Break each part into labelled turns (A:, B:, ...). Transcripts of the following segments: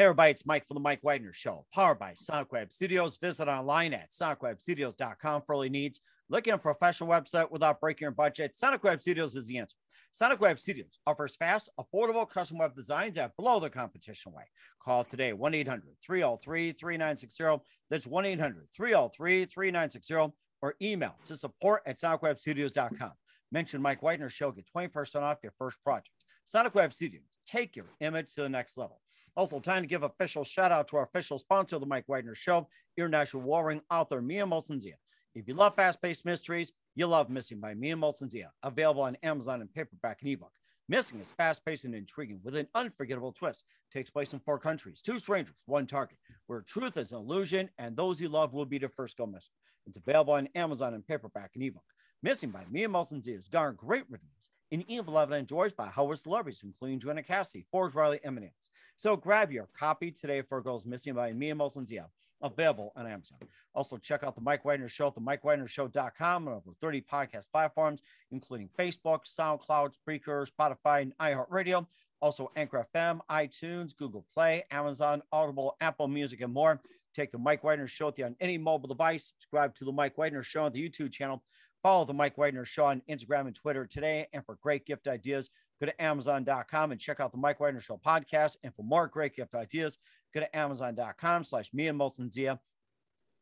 A: Hey, everybody, it's Mike from the Mike Wagner Show, powered by Sonic Web Studios. Visit online at sonicwebstudios.com for all your needs. Looking at a professional website without breaking your budget? Sonic Web Studios is the answer. Sonic Web Studios offers fast, affordable custom web designs that blow the competition away. Call today 1 800 303 3960. That's 1 800 303 3960 or email to support at sonicwebstudios.com. Mention Mike Wagner Show, get 20% off your first project. Sonic Web Studios, take your image to the next level. Also, time to give official shout out to our official sponsor of the Mike Wagner Show, international warring author Mia Molson-Zia. If you love fast paced mysteries, you love Missing by Mia Molson-Zia, available on Amazon in paperback and ebook. Missing is fast paced and intriguing with an unforgettable twist. Takes place in four countries, two strangers, one target, where truth is an illusion and those you love will be the first go missing. It's available on Amazon in paperback and ebook. Missing by Mia Molson-Zia has garnered great reviews and even beloved and enjoyed by Howard celebrities, including Joanna Cassidy, Forbes Riley, Eminence. So grab your copy today for Girls Missing by Mia Molson-Zia available on Amazon. Also, check out the Mike Wagner Show at the MikeWagnerShow.com and over 30 podcast platforms, including Facebook, SoundCloud, Spreaker, Spotify, and iHeartRadio. Also, Anchor FM, iTunes, Google Play, Amazon, Audible, Apple Music, and more. Take the Mike Wagner Show with you on any mobile device. Subscribe to the Mike Wagner Show on the YouTube channel. Follow the Mike Wagner Show on Instagram and Twitter today. And for great gift ideas, go to Amazon.com and check out the Mike Wagner Show podcast. And for more great gift ideas, go to Amazon.com slash me and Molson Zia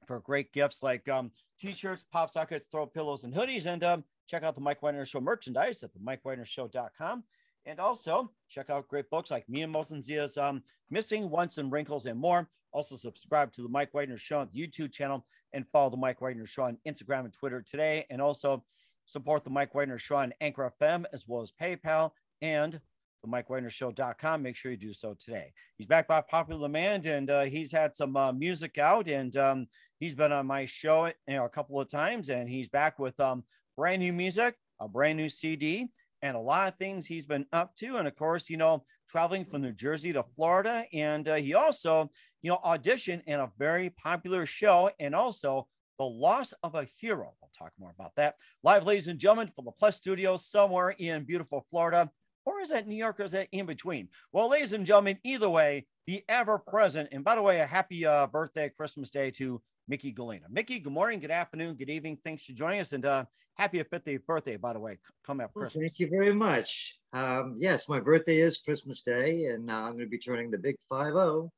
A: for great gifts like um, t-shirts, pop sockets, throw pillows, and hoodies. And um, check out the Mike Wagner Show merchandise at the MikeWagnerShow.com. And also check out great books like me and Molson Zia's um, Missing Once and Wrinkles and more. Also subscribe to the Mike Wagner Show on the YouTube channel and follow the Mike Wagner Show on Instagram and Twitter today. And also support the Mike Wagner Show on Anchor FM as well as PayPal and the MikeWagnerShow.com. Make sure you do so today. He's back by popular demand, and uh, he's had some uh, music out, and um, he's been on my show you know, a couple of times, and he's back with um, brand new music, a brand new CD, and a lot of things he's been up to. And of course, you know, traveling from New Jersey to Florida, and uh, he also, you know, auditioned in a very popular show, and also the loss of a hero. I'll talk more about that. Live, ladies and gentlemen, from the Plus Studio somewhere in beautiful Florida or is that New York or is that in between? Well, ladies and gentlemen, either way, the ever present, and by the way, a happy uh, birthday, Christmas Day to Mickey Gallina. Mickey, good morning, good afternoon, good evening. Thanks for joining us, and uh, happy 50th birthday, by the way, come up Christmas.
B: Thank you very much. Um, yes, my birthday is Christmas Day, and uh, I'm going to be turning the big 5 0.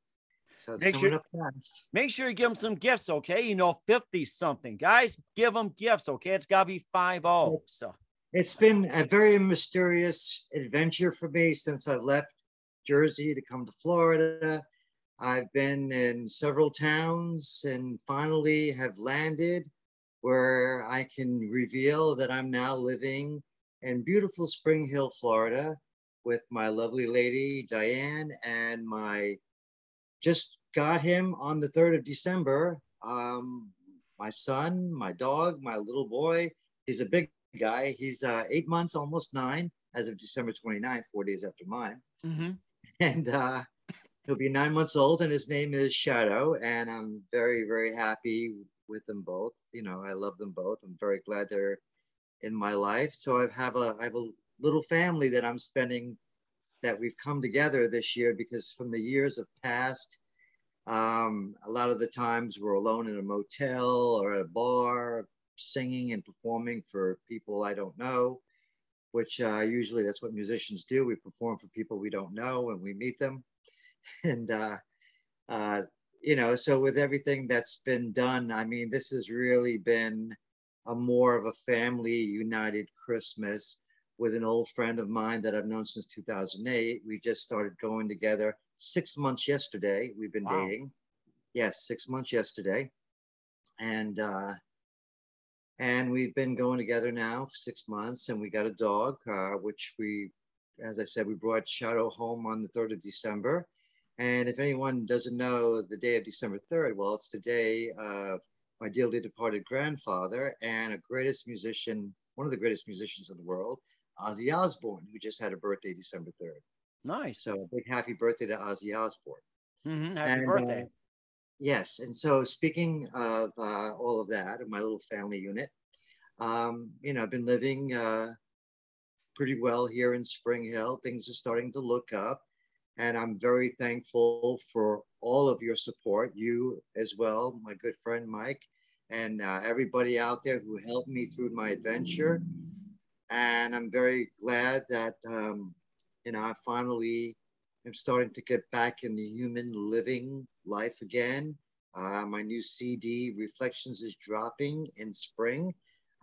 B: So
A: make sure. Make sure you give them some gifts, okay? You know, 50 something. Guys, give them gifts, okay? It's got to be 5 0. So
B: it's been a very mysterious adventure for me since I left Jersey to come to Florida. I've been in several towns and finally have landed where I can reveal that I'm now living in beautiful Spring Hill, Florida, with my lovely lady Diane and my just got him on the 3rd of December. Um, my son, my dog, my little boy. He's a big guy. He's uh, eight months, almost nine, as of December 29th, four days after mine.
A: Mm-hmm.
B: And uh, he'll be nine months old, and his name is Shadow. And I'm very, very happy with them both. You know, I love them both. I'm very glad they're in my life. So I have a I have a little family that I'm spending that we've come together this year because from the years of past, um, a lot of the times we're alone in a motel or a bar, singing and performing for people I don't know, which uh, usually that's what musicians do. We perform for people we don't know and we meet them. And, uh, uh, you know, so with everything that's been done, I mean, this has really been a more of a family united Christmas with an old friend of mine that I've known since 2008. We just started going together six months yesterday. We've been wow. dating. Yes, six months yesterday. And uh, and we've been going together now for six months and we got a dog uh, which we as i said we brought shadow home on the 3rd of december and if anyone doesn't know the day of december 3rd well it's the day of my dearly departed grandfather and a greatest musician one of the greatest musicians in the world ozzy osbourne who just had a birthday december 3rd
A: nice
B: so a big happy birthday to ozzy osbourne
A: mm-hmm. happy and, birthday uh,
B: Yes, and so speaking of uh, all of that, of my little family unit, um, you know, I've been living uh, pretty well here in Spring Hill. Things are starting to look up. And I'm very thankful for all of your support, you as well, my good friend Mike, and uh, everybody out there who helped me through my adventure. And I'm very glad that, um, you know, I finally am starting to get back in the human living life again. Uh, my new CD, Reflections, is dropping in spring.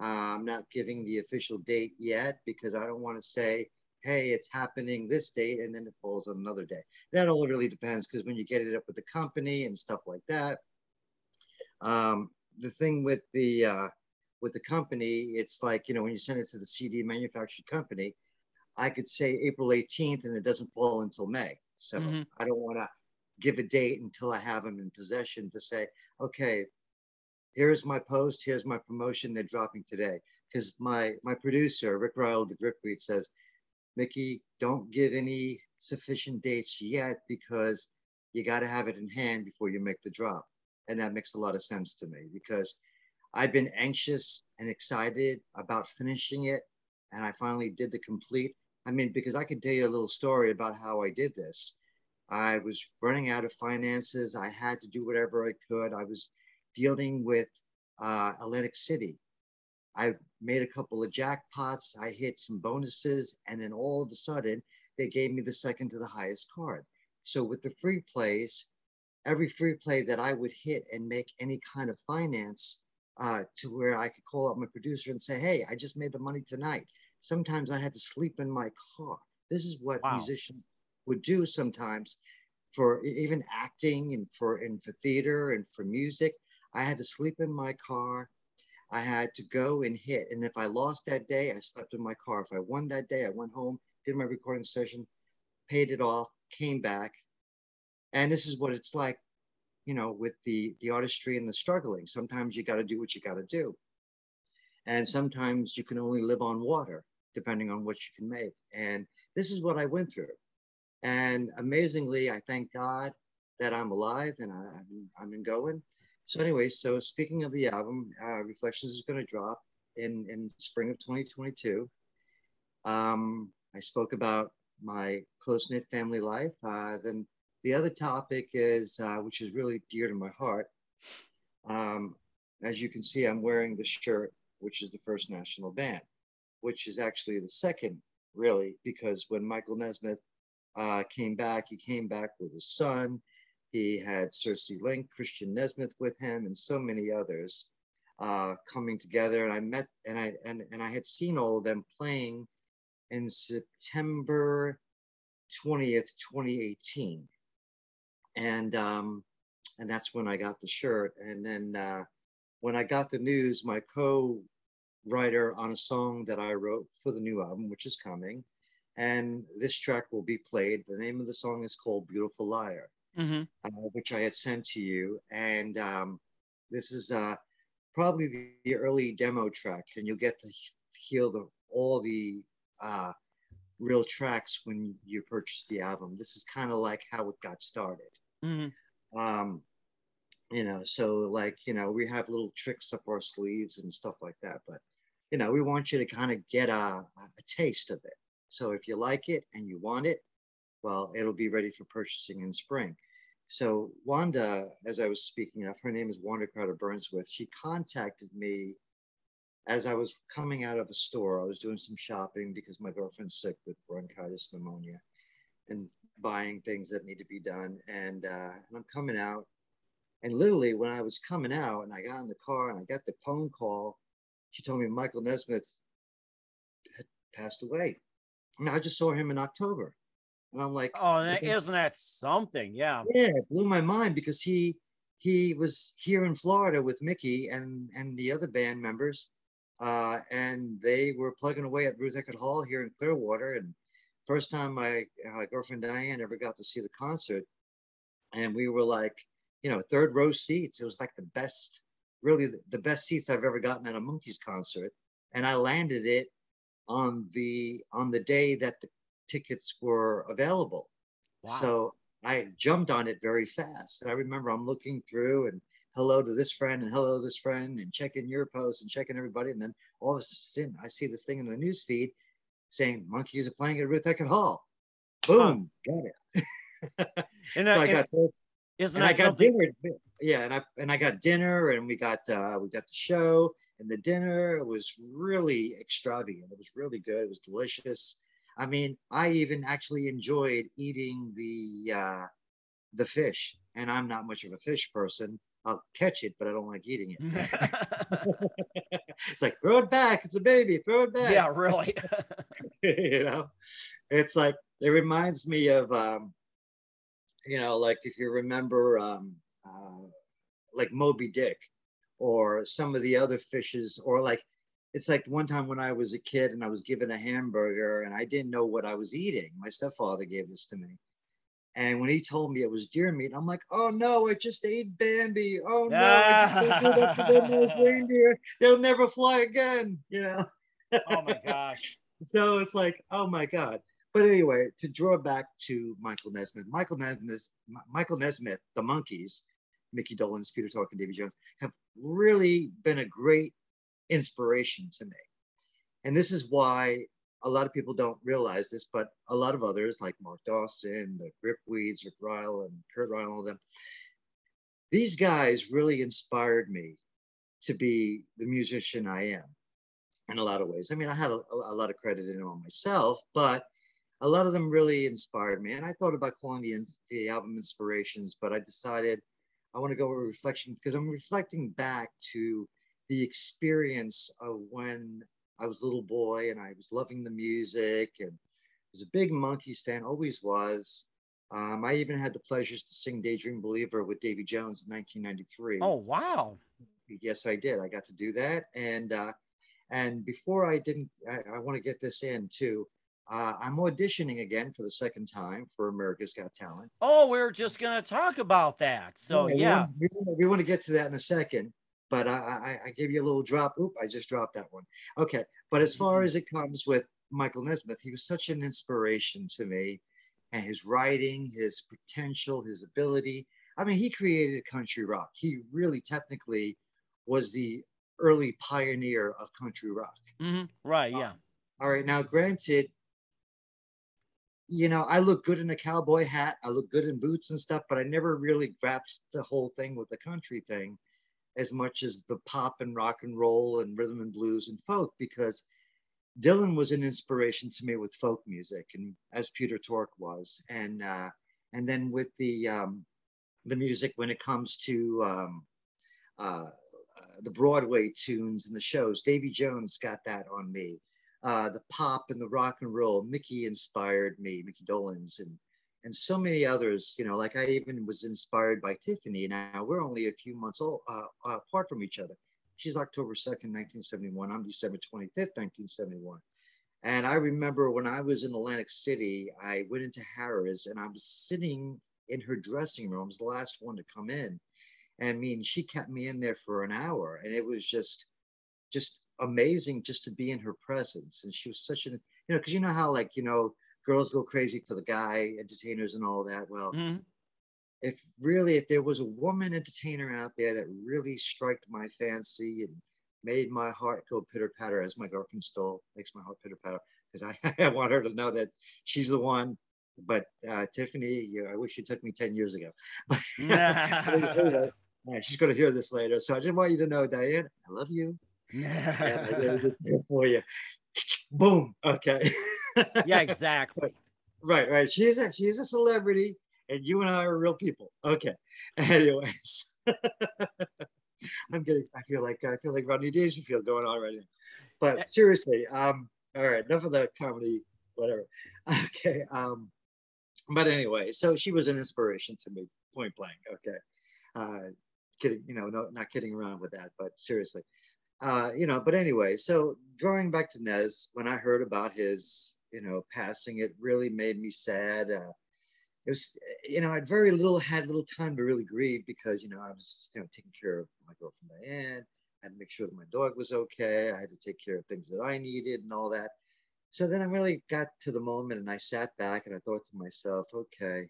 B: Uh, I'm not giving the official date yet because I don't want to say, hey, it's happening this date and then it falls on another day. That all really depends because when you get it up with the company and stuff like that, um, the thing with the uh, with the company, it's like you know when you send it to the CD manufactured company, I could say April 18th and it doesn't fall until May. So mm-hmm. I don't want to give a date until I have them in possession to say, okay, here's my post, here's my promotion, they're dropping today. Because my my producer, Rick Reil the grip Gripweed, says, Mickey, don't give any sufficient dates yet because you got to have it in hand before you make the drop. And that makes a lot of sense to me because I've been anxious and excited about finishing it. And I finally did the complete. I mean, because I could tell you a little story about how I did this. I was running out of finances. I had to do whatever I could. I was dealing with uh, Atlantic City. I made a couple of jackpots. I hit some bonuses. And then all of a sudden, they gave me the second to the highest card. So with the free plays, every free play that I would hit and make any kind of finance uh, to where I could call up my producer and say, hey, I just made the money tonight. Sometimes I had to sleep in my car. This is what wow. musicians would do sometimes for even acting and for and for theater and for music. I had to sleep in my car. I had to go and hit. And if I lost that day, I slept in my car. If I won that day, I went home, did my recording session, paid it off, came back. And this is what it's like, you know, with the the artistry and the struggling. Sometimes you got to do what you got to do. And sometimes you can only live on water, depending on what you can make. And this is what I went through. And amazingly, I thank God that I'm alive and I, I'm, I'm going. So anyway, so speaking of the album, uh, Reflections is going to drop in, in spring of 2022. Um, I spoke about my close-knit family life. Uh, then the other topic is, uh, which is really dear to my heart. Um, as you can see, I'm wearing the shirt, which is the First National Band, which is actually the second, really, because when Michael Nesmith uh, came back. He came back with his son. He had Circe Link, Christian Nesmith with him, and so many others uh, coming together. And I met and I and, and I had seen all of them playing in September 20th, 2018. And um, and that's when I got the shirt. And then uh, when I got the news, my co-writer on a song that I wrote for the new album, which is coming, and this track will be played. The name of the song is called Beautiful Liar, mm-hmm. uh, which I had sent to you. And um, this is uh, probably the, the, early demo track, and you'll get to hear the, all the uh, real tracks when you purchase the album. This is kind of like how it got started. Mm-hmm. Um, you know, so like, you know, we have little tricks up our sleeves and stuff like that, but you know, we want you to kind of get a, a taste of it. So if you like it and you want it, well, it'll be ready for purchasing in spring. So Wanda, as I was speaking of, her name is Wanda Carter Burnsworth. She contacted me as I was coming out of a store. I was doing some shopping because my girlfriend's sick with bronchitis pneumonia and buying things that need to be done. And, uh, and I'm coming out. And literally, when I was coming out and I got in the car and I got the phone call, she told me Michael Nesmith had passed away. And I just saw him in October. And I'm like,
A: oh, that, isn't that something? Yeah.
B: Yeah, it blew my mind because he he was here in Florida with Mickey and and the other band members, uh, and they were plugging away at Ruth Eckerd Hall here in Clearwater. And first time my uh, girlfriend Diane ever got to see the concert, and we were like, you know, third row seats. It was like the best, really the, the best seats I've ever gotten at a Monkees concert. And I landed it on the on the day that the tickets were available. Wow. So I jumped on it very fast. And I remember I'm looking through and hello to this friend and hello to this friend and checking your post and checking everybody. And then all of a sudden I see this thing in the news feed saying Monkees are playing at Ruth Eckerd Hall. Boom, got it.
A: And,
B: so I got
A: isn't
B: and I got
A: something?
B: dinner. Yeah, and I and I got dinner, and we got uh, we got the show, and the dinner was really extravagant. It was really good. It was delicious. I mean, I even actually enjoyed eating the uh, the fish, and I'm not much of a fish person. I'll catch it, but I don't like eating it. it's like throw it back. It's a baby. Throw it back.
A: yeah, really.
B: you know, it's like it reminds me of, um, you know, like if you remember, um, uh, like Moby Dick, or some of the other fishes, or like it's like one time when I was a kid and I was given a hamburger and I didn't know what I was eating. My stepfather gave this to me. And when he told me it was deer meat, I'm like, oh no, I just ate Bambi. Oh no, I just ate that to those reindeer. They'll never fly again, you know.
A: oh my gosh.
B: so it's like, oh my God. But anyway, to draw back to Michael Nesmith, Michael Nesmith, Michael Nesmith, the Monkees, Mickey Dolenz, Peter Tork, and Davy Jones have really been a great inspiration to me. And this is why a lot of people don't realize this, but a lot of others like Mark Dawson, the Gripweeds, Rick Reil, and Kurt Reil, all of them, these guys really inspired me to be the musician I am in a lot of ways. I mean, I had a, a lot of credit in it on myself, but a lot of them really inspired me. And I thought about calling the, the album Inspirations, but I decided I want to go with reflection because I'm reflecting back to the experience of when I was a little boy and I was loving the music and was a big Monkees fan, always was. Um, I even had the pleasures to sing Daydream Believer with Davy Jones in 1993.
A: Oh wow.
B: Yes, I did. I got to do that. And uh, and before I didn't, I, I want to get this in too. Uh, I'm auditioning again for the second time for America's Got Talent.
A: Oh, we are just gonna talk about that. So yeah.
B: We, want, we want to get to that in a second but I, I, I gave you a little drop. Oop, I just dropped that one. Okay. But as far as it comes with Michael Nesmith, he was such an inspiration to me and his writing, his potential, his ability. I mean, he created country rock. He really technically was the early pioneer of country rock.
A: Mm-hmm. Right. Yeah.
B: All right. Now, granted, you know, I look good in a cowboy hat. I look good in boots and stuff, but I never really grasped the whole thing with the country thing as much as the pop and rock and roll and rhythm and blues and folk because Dylan was an inspiration to me with folk music and as Peter Tork was. And uh, and then with the um, the music when it comes to um, uh, the Broadway tunes and the shows Davy Jones got that on me. Uh, the pop and the rock and roll Mickey inspired me Mickey Dolenz and and so many others. You know, like I even was inspired by Tiffany. Now we're only a few months old, uh, apart from each other. She's October 2nd, 1971. I'm December 25th, 1971. And I remember when I was in Atlantic City, I went into Harrah's and I was sitting in her dressing room. I was the last one to come in. And I mean, she kept me in there for an hour. And it was just, just amazing just to be in her presence. And she was such an, you know, because you know how, like, you know, girls go crazy for the guy entertainers and all that. Well, mm-hmm. if really, if there was a woman entertainer out there that really struck my fancy and made my heart go pitter patter, as my girlfriend still makes my heart pitter patter, because I, I want her to know that she's the one. But uh, Tiffany, you, I wish you took me 10 years ago. yeah, she's going to hear this later. So I just want you to know, Diane, I love you. for you. Boom. Okay.
A: Yeah, exactly.
B: right, right. She's a she's a celebrity, and you and I are real people. Okay. Anyways, I'm getting. I feel like I feel like Rodney Dangerfield going on right now. But seriously, um, all right, enough of the comedy, whatever. Okay. Um, but anyway, so she was an inspiration to me, point blank. Okay. Uh, kidding, you know, no, not kidding around with that, but seriously. Uh, you know, but anyway, so drawing back to Nez, when I heard about his, you know, passing, it really made me sad. Uh, it was, you know, I'd very little had little time to really grieve because, you know, I was, you know, taking care of my girlfriend Diane. I had to make sure that my dog was okay. I had to take care of things that I needed and all that. So then I really got to the moment and I sat back and I thought to myself, okay,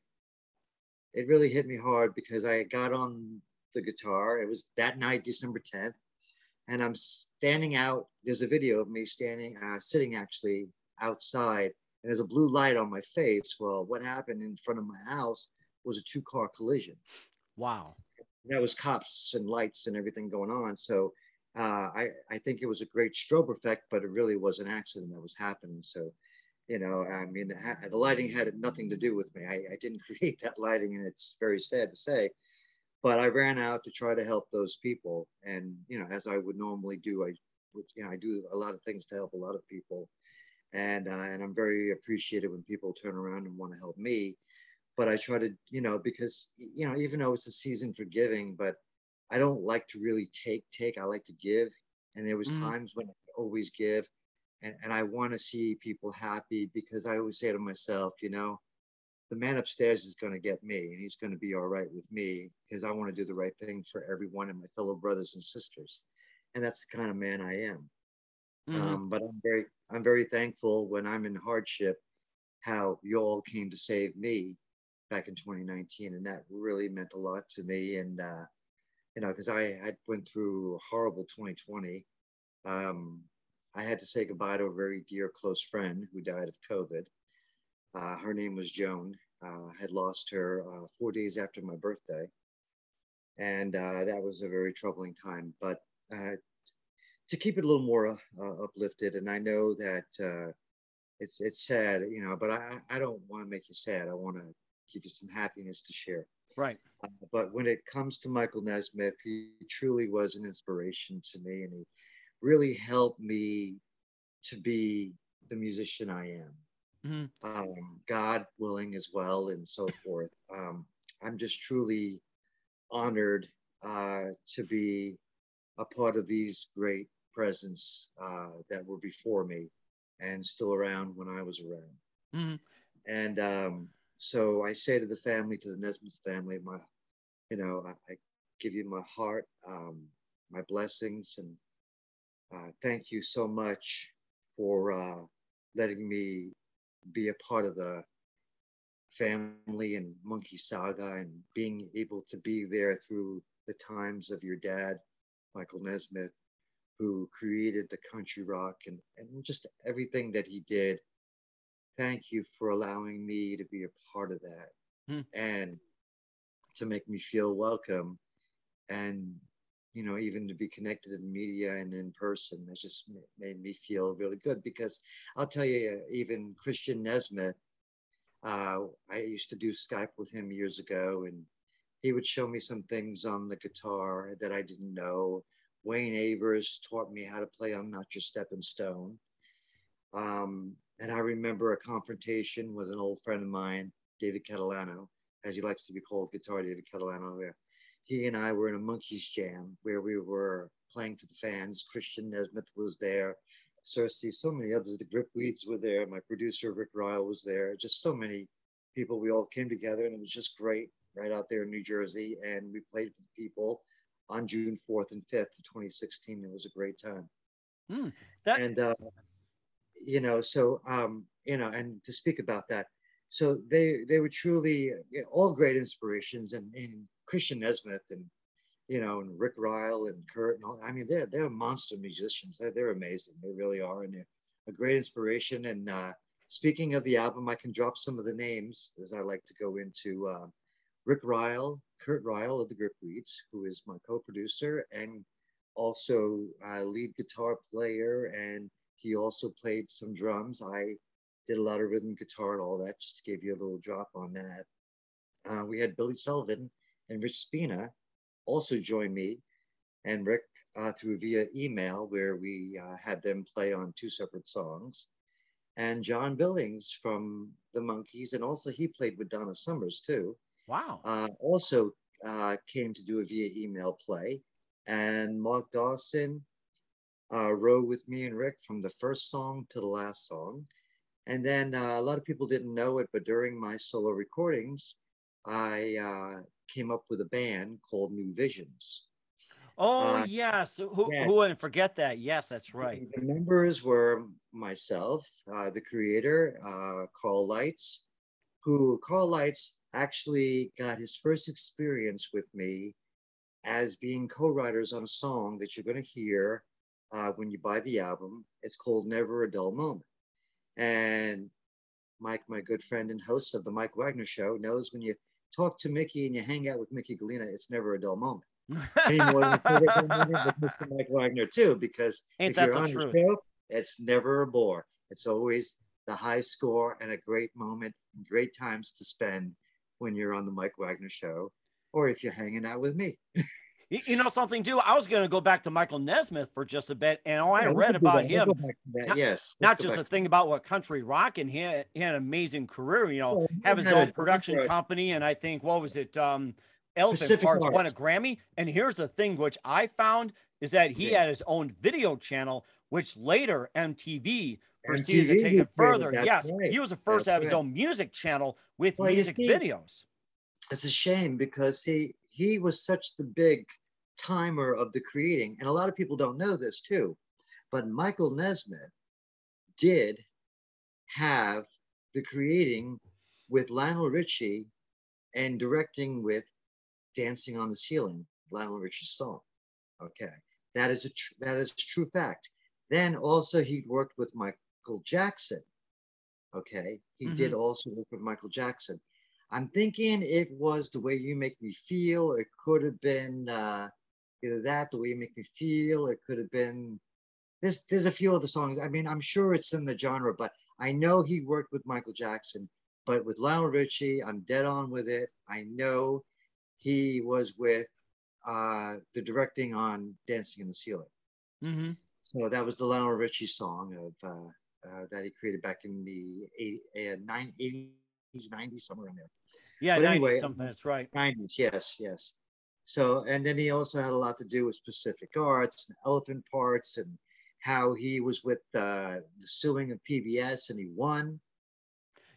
B: it really hit me hard because I got on the guitar. It was that night, December 10th and I'm standing out. There's a video of me standing, uh, sitting actually outside, and there's a blue light on my face. Well, what happened in front of my house was a two car collision.
A: Wow.
B: That was cops and lights and everything going on. So uh, I, I think it was a great strobe effect, but it really was an accident that was happening. So, you know, I mean, the lighting had nothing to do with me. I, I didn't create that lighting, and it's very sad to say. But I ran out to try to help those people, and you know, as I would normally do, I would, you know, I do a lot of things to help a lot of people, and uh, and I'm very appreciative when people turn around and want to help me. But I try to, you know, because you know, even though it's a season for giving, but I don't like to really take take. I like to give, and there was mm. times when I always give, and and I want to see people happy because I always say to myself, you know, the man upstairs is going to get me, and he's going to be all right with me because I want to do the right thing for everyone and my fellow brothers and sisters, and that's the kind of man I am. Mm-hmm. Um, but I'm very I'm very thankful when I'm in hardship, how you all came to save me back in 2019, and that really meant a lot to me. And uh, you know, because I had went through a horrible 2020. Um, I had to say goodbye to a very dear close friend who died of COVID. Uh, her name was Joan. Uh, had lost her uh, four days after my birthday, and uh, that was a very troubling time. But uh, to keep it a little more uh, uplifted, and I know that it's it's sad, you know, but I I don't want to make you sad. I want to give you some happiness to share.
A: Right.
B: Uh, but when it comes to Michael Nesmith, he truly was an inspiration to me, and he really helped me to be the musician I am. Mm-hmm. Um, God willing as well, and so forth. Um, I'm just truly honored uh, to be a part of these great presence uh, that were before me and still around when I was around. Mm-hmm. And um, so I say to the family, to the Nesmith family, my, you know, I, I give you my heart, um, my blessings, and uh, thank you so much for uh, letting me be a part of the family and Monkey Saga and being able to be there through the times of your dad, Michael Nesmith, who created the country rock and, and just everything that he did thank you for allowing me to be a part of that hmm. and to make me feel welcome and you know even to be connected in media and in person it just made me feel really good because i'll tell you even christian nesmith uh, i used to do skype with him years ago and he would show me some things on the guitar that i didn't know. Wayne avers taught me how to play i'm not your stepping stone. Um, and I remember a confrontation with an old friend of mine, David Catalano, as he likes to be called, Guitar David Catalano, where he and I were in a Monkees jam where we were playing for the fans. Christian Nesmith was there, Circe, so many others. The Gripweeds were there. My producer, Rick Reil, was there. Just so many people. We all came together and it was just great right out there in New Jersey. And we played for the people on June 4th and 5th of 2016. It was a great time. Mm, that- and uh, you know, so um, you know, and to speak about that, so they they were truly all great inspirations, and, and Christian Nesmith and you know, and Rick Reil and Kurt, and all, I mean, they're they're monster musicians. They're, they're amazing. They really are, and they're a great inspiration. And uh, speaking of the album, I can drop some of the names as I like to go into. Uh, Rick Reil, Kurt Reil of the Grip Gripweeds, who is my co-producer and also lead guitar player and he also played some drums. I did a lot of rhythm guitar and all that, just to give you a little drop on that. Uh, we had Billy Sullivan and Rich Spina also joined me and Rick uh, through via email, where we uh, had them play on two separate songs. And John Billings from the Monkees, and also he played with Donna Summers too.
A: Wow.
B: Uh, also uh, came to do a via email play. And Mark Dawson uh, row with me and Rick from the first song to the last song. And then uh, a lot of people didn't know it, but during my solo recordings, I uh, came up with a band called New Visions.
A: Oh uh, yes, who, yes. who wouldn't forget that? Yes, that's right.
B: The members were myself, uh, the creator, uh, Carl Leitz, who Carl Leitz actually got his first experience with me as being co-writers on a song that you're going to hear uh, when you buy the album. It's called Never a Dull Moment. And Mike, my good friend and host of the Mike Wagner Show, knows when you talk to Mickey and you hang out with Mickey Gallina, it's never a dull moment. Anymore than Mr. Mike Wagner too, because
A: Ain't
B: if you're
A: the
B: on
A: truth?
B: the show, it's never a bore. It's always the high score and a great moment, and great times to spend when you're on the Mike Wagner show, or if you're hanging out with me.
A: You, know something too? I was going to go back to Michael Nesmith for just a bit, and all I
B: Yeah,
A: read about him,
B: go back to that.
A: Not-
B: yes,
A: not just a thing about what country rock, and he had, he had an amazing career. You know,
B: Well,
A: have his own production
B: right.
A: company, and I think what was it? Um, Elephant Parts won a Grammy. And here's the thing, which I found is that he
B: Yeah.
A: had his own video channel, which later MTV proceeded
B: MTV
A: to take it further. Yes,
B: right.
A: he was the first to
B: That's
A: have his own music channel with
B: Well,
A: music videos.
B: it's a shame because he he was such the big timer of the creating. And a lot of people don't know this too but michael nesmith did have the creating with lionel richie and directing with dancing on the ceiling lionel richie's song. Okay that is a tr- that is a true fact. Then also he worked with michael jackson. Okay he did mm-hmm. also work with michael jackson I'm thinking it was the way you make me feel. It could have been uh, either that, the way you make me feel. It could have been there's there's a few other songs. I mean, I'm sure it's in the genre, but I know he worked with Michael Jackson. But with Lionel Richie, I'm dead on with it. I know he was with uh, the directing on Dancing in the Ceiling.
A: hmm
B: So that was the Lionel Richie song of uh, uh, that he created back in the 80, uh, nine, 80s, 90s, somewhere in there.
A: Yeah,
B: But
A: 90
B: anyway,
A: something. That's right.
B: 90s, yes, yes. So, and then he also had a lot to do with Pacific Arts and Elephant Parts and how he was with uh, the suing of PBS and he won.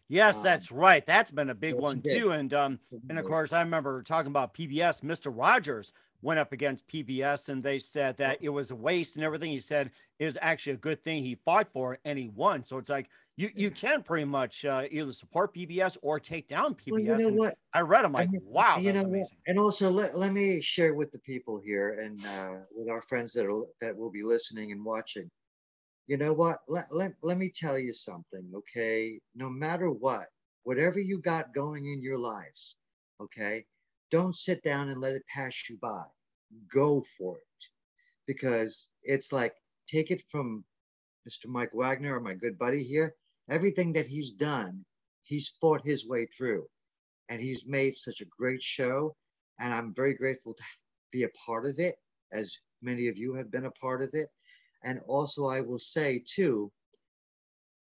A: Yes,
B: Um,
A: that's right. That's been a big one too. And um, and of course, I remember talking about PBS. Mr. Rogers went up against PBS, and they said that it was a waste and everything. He said was actually a good thing he fought for and he won. So it's like you you can pretty much uh, either support PBS or take down PBS.
B: Well, you know
A: and
B: what?
A: I read them like,
B: I mean,
A: wow,
B: you know
A: amazing.
B: And also, let, let me share with the people here and uh, with our friends that are, that will be listening and watching. You know what? Let, let, let me tell you something, okay? No matter what, whatever you got going in your lives, okay? Don't sit down and let it pass you by. Go for it. Because it's like, take it from Mr. Mike Wagner, my good buddy here. Everything that he's done, he's fought his way through and he's made such a great show and i'm very grateful to be a part of it as many of you have been a part of it and also i will say too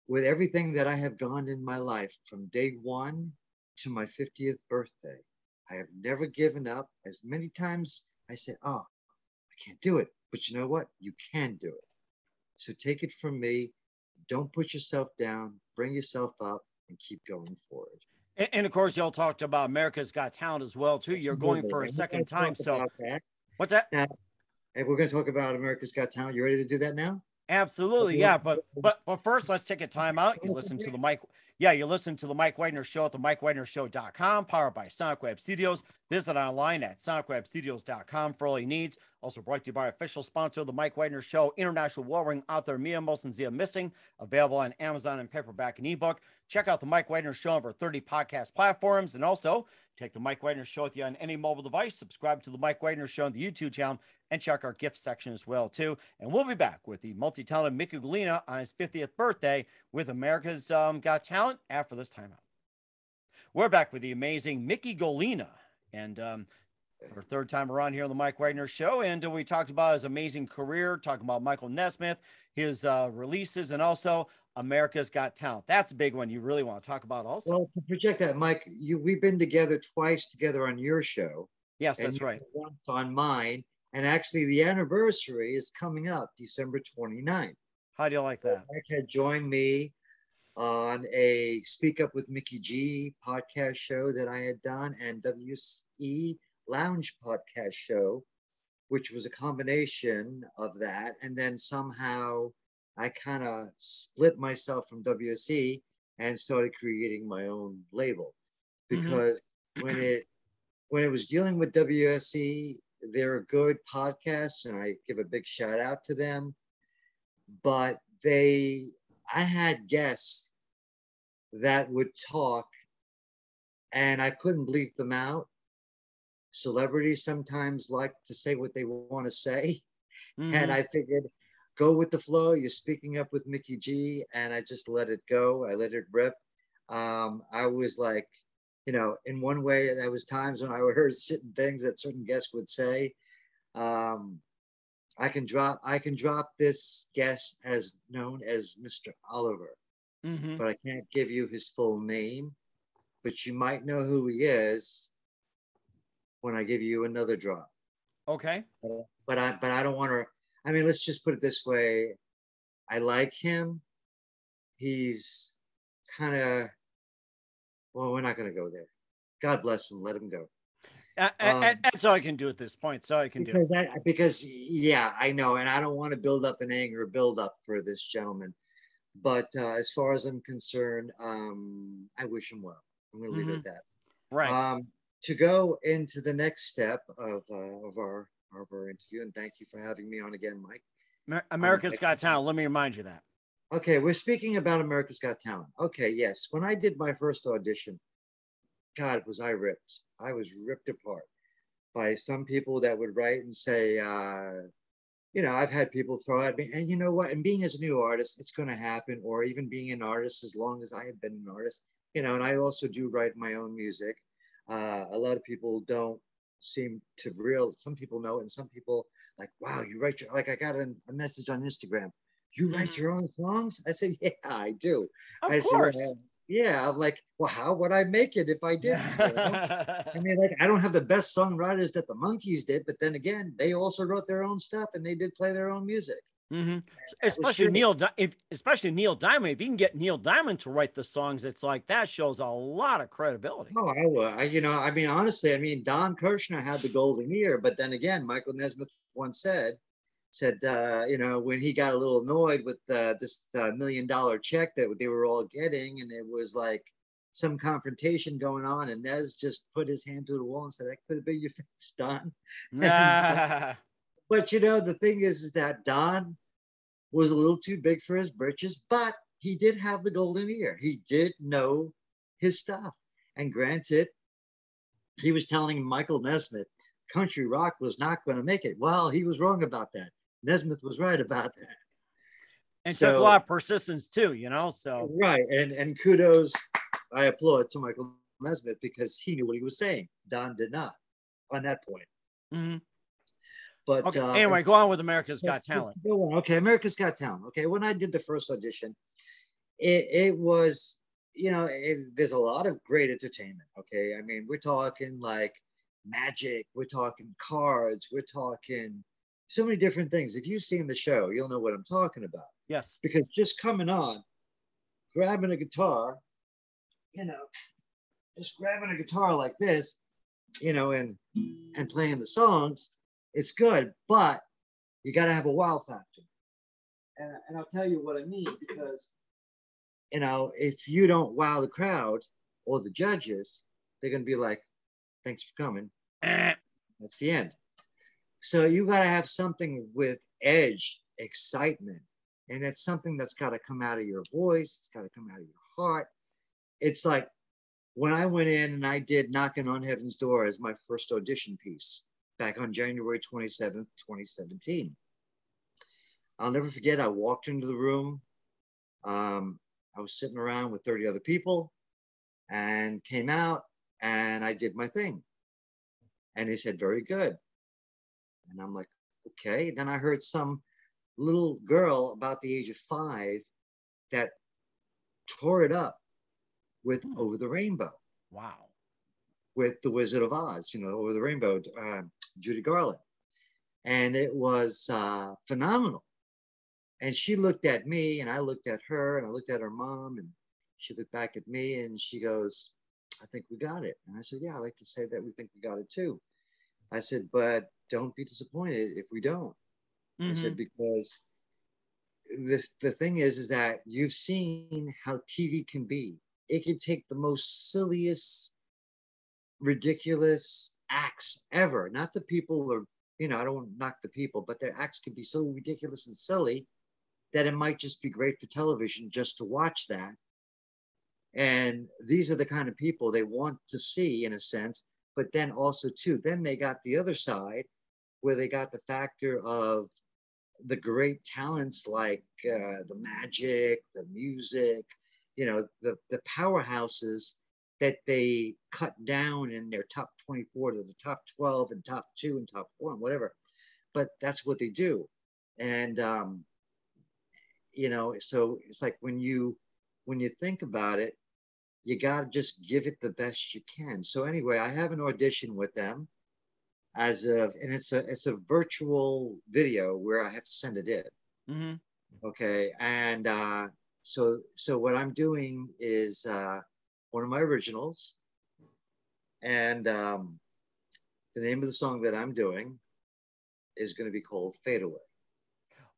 B: with everything that i have gone in my life from day one to my 50th birthday i have never given up as many times i said oh i can't do it but you know what you can do it so take it from me don't put yourself down bring yourself up and keep going forward
A: And, and of course, y'all talked about America's Got Talent as well too. You're going for a second time. So
B: that.
A: what's that?
B: And we're going to talk about America's Got Talent. You ready to do that now?
A: Absolutely, yeah. But but but first, let's take a time out. You listen to the Mike. Yeah, you listen to the Mike Wagner Show at the MikeWagnerShow.com, powered by Sonic Web Studios. Visit online at SonicWebStudios.com for all your needs. Also brought to you by official sponsor of the Mike Wagner Show, international warring author Mia Molson Zia Missing, available on Amazon and paperback and ebook. Check out the Mike Wagner Show on over 30 podcast platforms, and also take the Mike Wagner Show with you on any mobile device. Subscribe to the Mike Wagner Show on the YouTube channel and check our gift section as well too. And we'll be back with the multi-talented Mickey Gallina on his 50th birthday with America's um, Got Talent after this timeout. We're back with the amazing Mickey Gallina and um, our third time around here on the Mike Wagner Show. And we talked about his amazing career, talking about Michael Nesmith, his uh, releases, and also America's Got Talent. That's a big one you really want to talk about also.
B: Well, to project that, Mike, you we've been together twice together on your show.
A: yes, that's right.
B: Once on mine. And actually, the anniversary is coming up December 29th.
A: How do you like that?
B: Mike had joined me on a Speak Up with Mickey G podcast show that I had done and WE Lounge podcast show, which was a combination of that. And then somehow I kind of split myself from WSE and started creating my own label
A: Mhm.
B: because when it when it was dealing with WSE, they're a good podcast, and I give a big shout out to them. But they, I had guests that would talk and I couldn't bleep them out. Celebrities sometimes like to say what they want to say.
A: Mhm.
B: And I figured, go with the flow. You're speaking up with Mickey G, and I just let it go. I let it rip. Um, I was like, you know, in one way, there was times when I would heard certain things that certain guests would say. Um, I can drop, I can drop this guest as known as Mr. Oliver,
A: Mhm.
B: but I can't give you his full name. But you might know who he is when I give you another drop
A: Okay.
B: but I but I don't want to. I mean, let's just put it this way: I like him. He's kind of well. We're not going to go there. God bless him. Let him go.
A: A-
B: Um,
A: that's all I can do at this point. So I can do.
B: Because because yeah, I know, and I don't want to build up an anger build up for this gentleman. But uh, as far as I'm concerned, um, I wish him well. I'm going to leave it at that.
A: Right.
B: Um, to go into the next step of uh, of our of our interview, and thank you for having me on again, Mike.
A: Amer- America's
B: thank
A: Got. Talent. Let me remind you that.
B: Okay, we're speaking about America's Got Talent. Okay, yes. When I did my first audition, God, was I ripped. I was ripped apart by some people that would write and say, uh, you know, I've had people throw at me, and you know what? And being as a new artist, it's going to happen, or even being an artist, as long as I have been an artist, you know, and I also do write my own music. Uh, a lot of people don't seem to real, some people know, and some people like, wow, you write your, like, I got a, a message on Instagram. You write
A: Mhm.
B: your own songs? I said, yeah, I do.
A: Of
B: I said,
A: course.
B: "Well, yeah. I'm like, well, how would I make it if I did? I mean, like, I don't have the best songwriters that the Monkees did, but then again, they also wrote their own stuff and they did play their own music.
A: hmm Especially. Neil, Di- if especially Neil Diamond. If you can get Neil Diamond to write the songs, it's like that shows a lot of credibility.
B: Oh, I would. You know, I mean, honestly, I mean, Don Kirshner had the golden ear, but then again, Michael Nesmith once said, said, uh, you know, when he got a little annoyed with uh, this uh, million dollar check that they were all getting, and it was like some confrontation going on, and Nez just put his hand to the wall and said, "That could have been your face, Don."
A: Nah.
B: But you know, the thing is, is that Don was a little too big for his britches, but he did have the golden ear. He did know his stuff. And granted, he was telling Michael Nesmith country rock was not going to make it. Well, he was wrong about that. Nesmith was right about that.
A: and took a lot of persistence too, you know. So
B: Right. And and kudos, I applaud to Michael Nesmith because he knew what he was saying. Don did not on that point.
A: Mm-hmm.
B: But
A: okay.
B: uh,
A: anyway, go on with America's Got Talent.
B: let's go on. Okay, America's Got Talent. Okay, when I did the first audition, it, it was, you know, it, there's a lot of great entertainment. Okay, I mean, we're talking like magic, we're talking cards, we're talking so many different things. If you've seen the show, you'll know what I'm talking about.
A: Yes.
B: Because just coming on, grabbing a guitar, you know, just grabbing a guitar like this, you know, and and playing the songs, it's good, but you got to have a wow factor. And, and I'll tell you what I mean because, you know, if you don't wow the crowd or the judges, they're going to be like, thanks for coming.
A: Eh.
B: That's the end. So you got to have something with edge, excitement. And it's something that's got to come out of your voice. It's got to come out of your heart. It's like when I went in and I did Knocking on Heaven's Door as my first audition piece back on January 27th, 2017. I'll never forget, I walked into the room. Um, I was sitting around with 30 other people and came out and I did my thing. And he said, Very good. And I'm like, Okay. Then I heard some little girl about the age of five that tore it up with
A: Hmm.
B: Over the Rainbow
A: Wow.
B: with the Wizard of Oz, you know, over the rainbow, uh, Judy Garland. And it was uh, phenomenal. And she looked at me and I looked at her and I looked at her mom and she looked back at me and she goes, I think we got it. And I said, Yeah, I like to say that we think we got it too. I said, But don't be disappointed if we don't. I
A: Mhm.
B: said, Because this the thing is, is that you've seen how TV can be. It can take the most silliest, ridiculous acts ever. Not the people or you know, I don't want to knock the people, but their acts can be so ridiculous and silly that it might just be great for television just to watch that. And these are the kind of people they want to see in a sense, but then also too, then they got the other side where they got the factor of the great talents like uh, the magic, the music, you know, the, the powerhouses that they cut down in their top 24 to the top 12 and top two and top one, whatever. But that's what they do. And, um, you know, so it's like when you, when you think about it, you got to just give it the best you can. So anyway, I have an audition with them as of, and it's a, it's a virtual video where I have to send it in. Mm-hmm. Okay. And, uh, so, so what I'm doing is, uh, one of my originals. And um, the name of the song that I'm doing is going to be called Fade Away.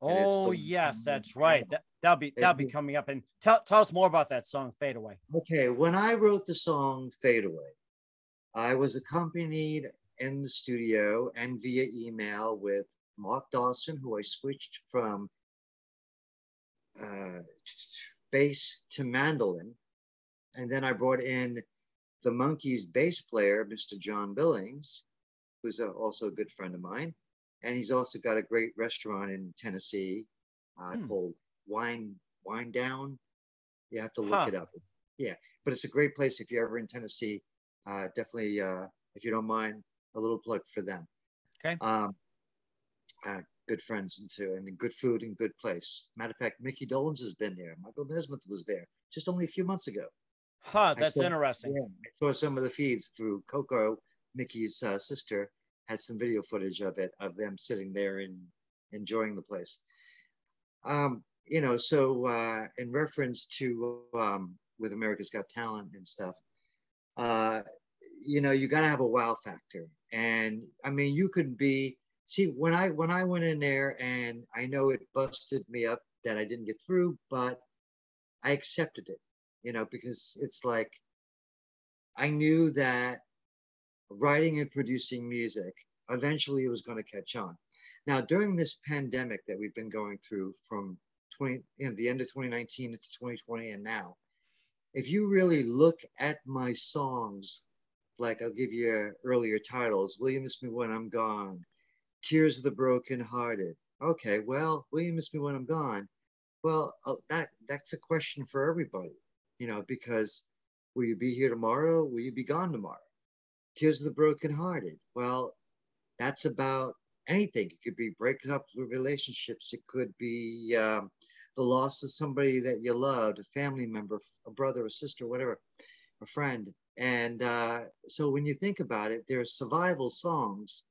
A: Oh the, yes, that's right. That that'll be that'll be coming up. And tell tell us more about that song, Fade Away.
B: Okay, when I wrote the song Fade Away, I was accompanied in the studio and via email with Mark Dawson, who I switched from uh, bass to mandolin and then I brought in the Monkees bass player, Mr. John Billings, who's a, also a good friend of mine. And he's also got a great restaurant in Tennessee uh, hmm. called Wine Wine Down. You have to look huh. it up. Yeah, but it's a great place if you're ever in Tennessee. Uh, definitely, uh, if you don't mind, a little plug for them.
A: Okay.
B: Um, uh, good friends and too, and good food and good place. Matter of fact, Micky Dolenz has been there. Michael Nesmith was there just only a few months ago.
A: Huh, that's saw, interesting. Yeah,
B: I saw some of the feeds through Coco, Micky's uh, sister, had some video footage of it, of them sitting there and enjoying the place. Um, you know, so uh, in reference to um, with America's Got Talent and stuff, uh, you know, you got to have a wow factor. And I mean, you could be, see, when I when I went in there and I know it busted me up that I didn't get through, but I accepted it you know, because it's like I knew that writing and producing music eventually it was going to catch on. Now, during this pandemic that we've been going through from 20, you know, the end of 2019 to 2020 and now, if you really look at my songs, like I'll give you earlier titles, Will You Miss Me When I'm Gone, Tears of the Broken Hearted. Okay, well, Will You Miss Me When I'm Gone? Well, uh, that that's a question for everybody you know, because will you be here tomorrow? Will you be gone tomorrow? Tears of the brokenhearted. Well, that's about anything. It could be breakups with relationships. It could be um, the loss of somebody that you loved, a family member, a brother, a sister, whatever, a friend. And uh, so when you think about it, there are survival songs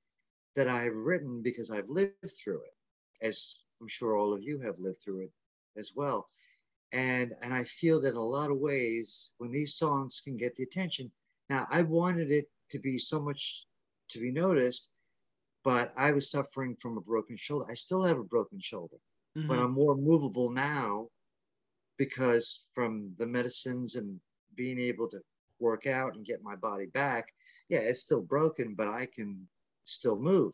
B: that I've written because I've lived through it, as I'm sure all of you have lived through it as well and and i feel that in a lot of ways when these songs can get the attention now i wanted it to be so much to be noticed but i was suffering from a broken shoulder i still have a broken shoulder mm-hmm. but i'm more movable now because from the medicines and being able to work out and get my body back yeah it's still broken but i can still move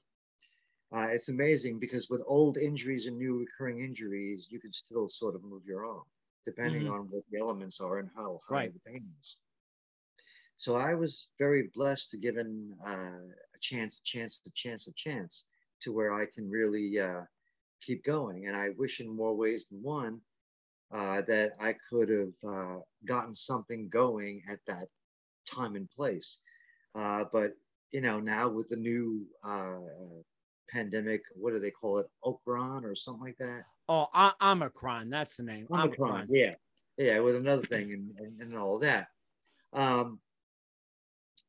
B: uh, it's amazing because with old injuries and new recurring injuries you can still sort of move your arm depending mm-hmm. on what the elements are and how high right. the pain is. So I was very blessed to given uh, a chance, a chance, a chance, a chance to where I can really uh, keep going. And I wish in more ways than one uh, that I could have uh, gotten something going at that time and place. Uh, but you know, now with the new uh, pandemic, what do they call it, Okron or something like that?
A: Oh, I- Omicron. That's the name.
B: Omicron. Omicron. Yeah, yeah, with another thing and, and, and all that. Um,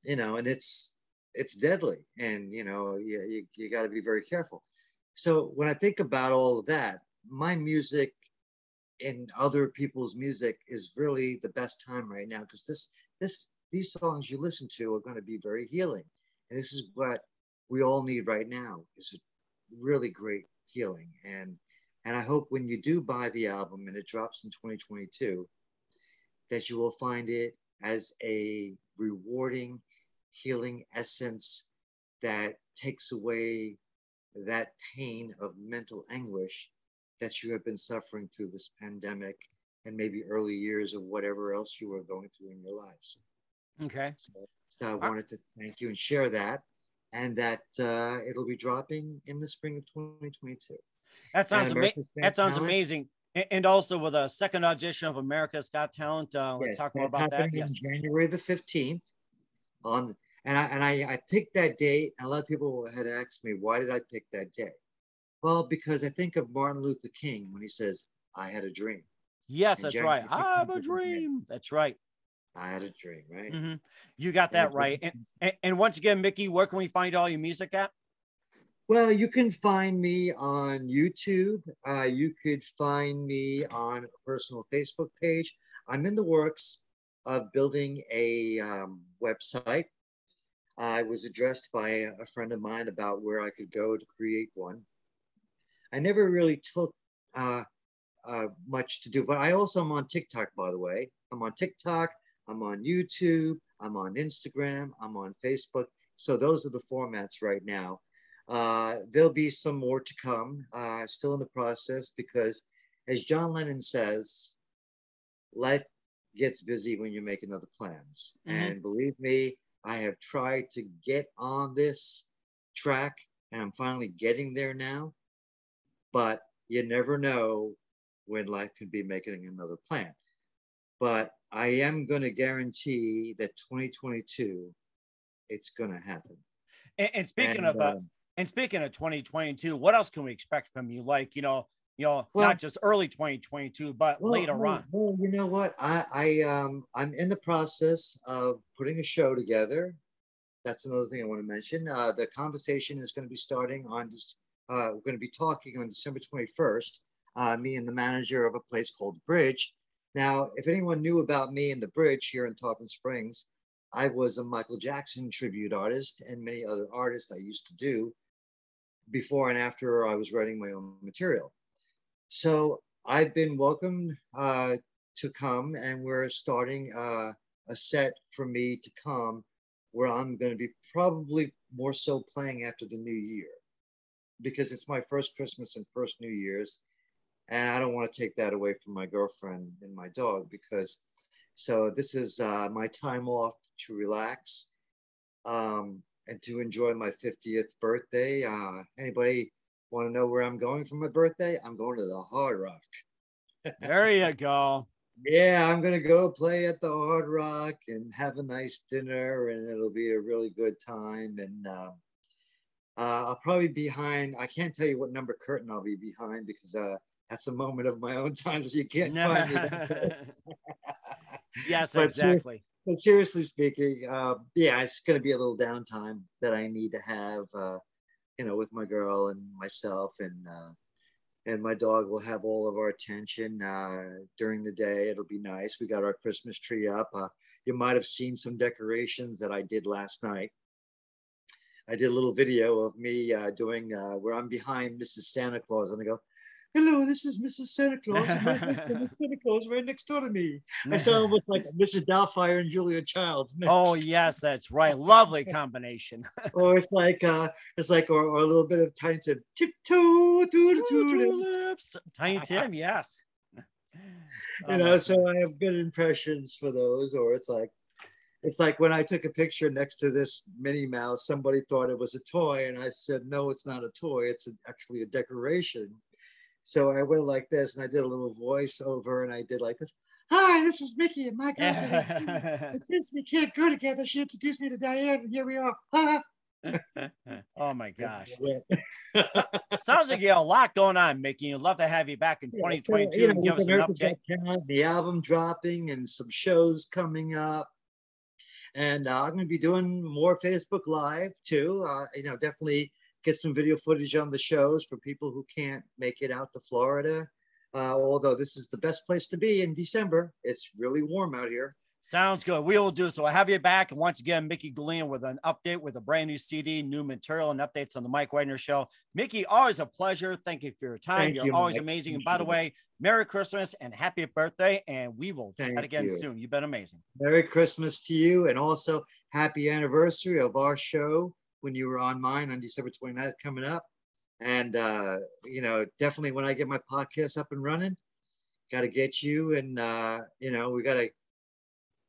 B: you know, and it's it's deadly, and you know, you you, you got to be very careful. So when I think about all of that, my music and other people's music is really the best time right now because this this these songs you listen to are going to be very healing, and this is what we all need right now is a really great healing and and I hope when you do buy the album and it drops in 2022, that you will find it as a rewarding, healing essence that takes away that pain of mental anguish that you have been suffering through this pandemic and maybe early years of whatever else you were going through in your lives.
A: Okay.
B: So, so I wanted to thank you and share that, and that uh, it'll be dropping in the spring of 2022.
A: That sounds amazing. That sounds
B: Talent,
A: amazing. And also with a second audition of America's Got Talent. Uh, let's
B: Yes,
A: talk more about that. Yes.
B: January the 15th. On and I and I, I picked that date. And a lot of people had asked me, why did I pick that day? Well, because I think of Martin Luther King when he says, I had a dream.
A: Yes,
B: in
A: that's
B: January
A: right. I have a
B: 15th of the year.
A: dream. That's right.
B: I had a dream, right?
A: hmm You got that right. And, and and once again, Mickey, where can we find all your music at?
B: Well, you can find me on YouTube. Uh, you could find me on a personal Facebook page. I'm in the works of building a um, website. I was addressed by a a friend of mine about where I could go to create one. I never really took uh, uh, much to do, but I also am on TikTok, by the way. I'm on TikTok, I'm on YouTube, I'm on Instagram, I'm on Facebook. So those are the formats right now. Uh, there'll be some more to come, uh, still in the process, because as John Lennon says, life gets busy when you're making other plans.
A: Mhm.
B: And believe me, I have tried to get on this track and I'm finally getting there now. But you never know when life could be making another plan. But I am going to guarantee that 2022, it's going to happen.
A: And, and speaking
B: And,
A: of uh,
B: um,
A: and speaking of 2022, what else can we expect from you? Like you know, you know,
B: Well-
A: not just early 2022, but
B: Well,
A: later
B: well,
A: on.
B: Well, you know what? I, I um I'm in the process of putting a show together. That's another thing I want to mention. Uh, the conversation is going to be starting on this. Uh, we're going to be talking on December 21st. Uh, me and the manager of a place called Bridge. Now, if anyone knew about me and The Bridge here in Tarpon Springs, I was a Michael Jackson tribute artist and many other artists I used to do before and after I was writing my own material. So I've been welcomed uh, to come, and we're starting uh, a set for me to come where I'm going to be probably more so playing after the new year because it's my first Christmas and first New Year's. And I don't want to take that away from my girlfriend and my dog because so this is uh, my time off to relax um, and to enjoy my 50th birthday. Uh, anybody want to know where I'm going for my birthday? I'm going to the Hard Rock.
A: There you go.
B: Yeah, I'm gonna go play at the Hard Rock and have a nice dinner, and it'll be a really good time. And uh, uh, I'll probably be behind. I can't tell you what number curtain I'll be behind because uh, that's a moment of my own time, so you can't find me.
A: yes,
B: But ser-
A: exactly.
B: but seriously speaking, uh, yeah, it's gonna be a little downtime that I need to have, uh, you know, with my girl and myself, and uh, and my dog will have all of our attention uh, during the day. It'll be nice. We got our Christmas tree up. Uh, you might have seen some decorations that I did last night. I did a little video of me uh, doing uh, where I'm behind Mrs. Santa Claus, and I go, "Hello, this is Mrs. Santa Claus. and right next to Miss Santa Claus right next door to me." I sound almost like Mrs. Doubtfire and Julia Childs. mixed.
A: oh yes, that's right. Lovely combination.
B: or it's like uh, it's like or, or a little bit of tiny tip tiptoe through the. Tulips.
A: Tiny Tim, yes.
B: you know so i have good impressions for those or it's like it's like when i took a picture next to this minnie mouse somebody thought it was a toy and i said no it's not a toy it's actually a decoration so i went like this and i did a little voiceover and i did like this hi this is mickey and my girlfriend since we can't go together she introduced me to diane and here we are
A: oh my gosh. Sounds like you have a lot going on, Mickey. I'd love to have you back in
B: Yeah, so,
A: 2022
B: you know,
A: and give us an update.
B: Got the album dropping and some shows coming up. And uh, I'm going to be doing more Facebook Live too. Uh, you know, definitely get some video footage on the shows for people who can't make it out to Florida. Uh, although this is the best place to be in December, it's really warm out here.
A: Sounds good. We will do so. I have you back. And once again, Mickey Gallina with an update with a brand new CD, new material, and updates on the Mike Wagner Show. Mickey, always a pleasure. Thank you for your time.
B: Thank
A: You're
B: you,
A: always
B: Mike.
A: amazing. And by the way, Merry Christmas and happy birthday. And we will chat again
B: you.
A: soon. You've been amazing.
B: Merry Christmas to you, and also happy anniversary of our show when you were on mine on December 29th coming up. And uh, you know, definitely when I get my podcast up and running, got to get you, and uh, you know, we got to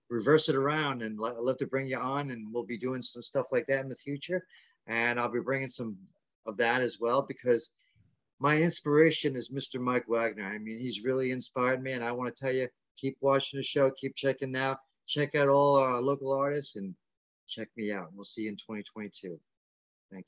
B: reverse it around. And I'd love to bring you on, and we'll be doing some stuff like that in the future. And I'll be bringing some of that as well because my inspiration is Mr. Mike Wagner. I mean, he's really inspired me, and I want to tell you, keep watching the show, keep checking out, check out all our local artists, and check me out. We'll see you in 2022.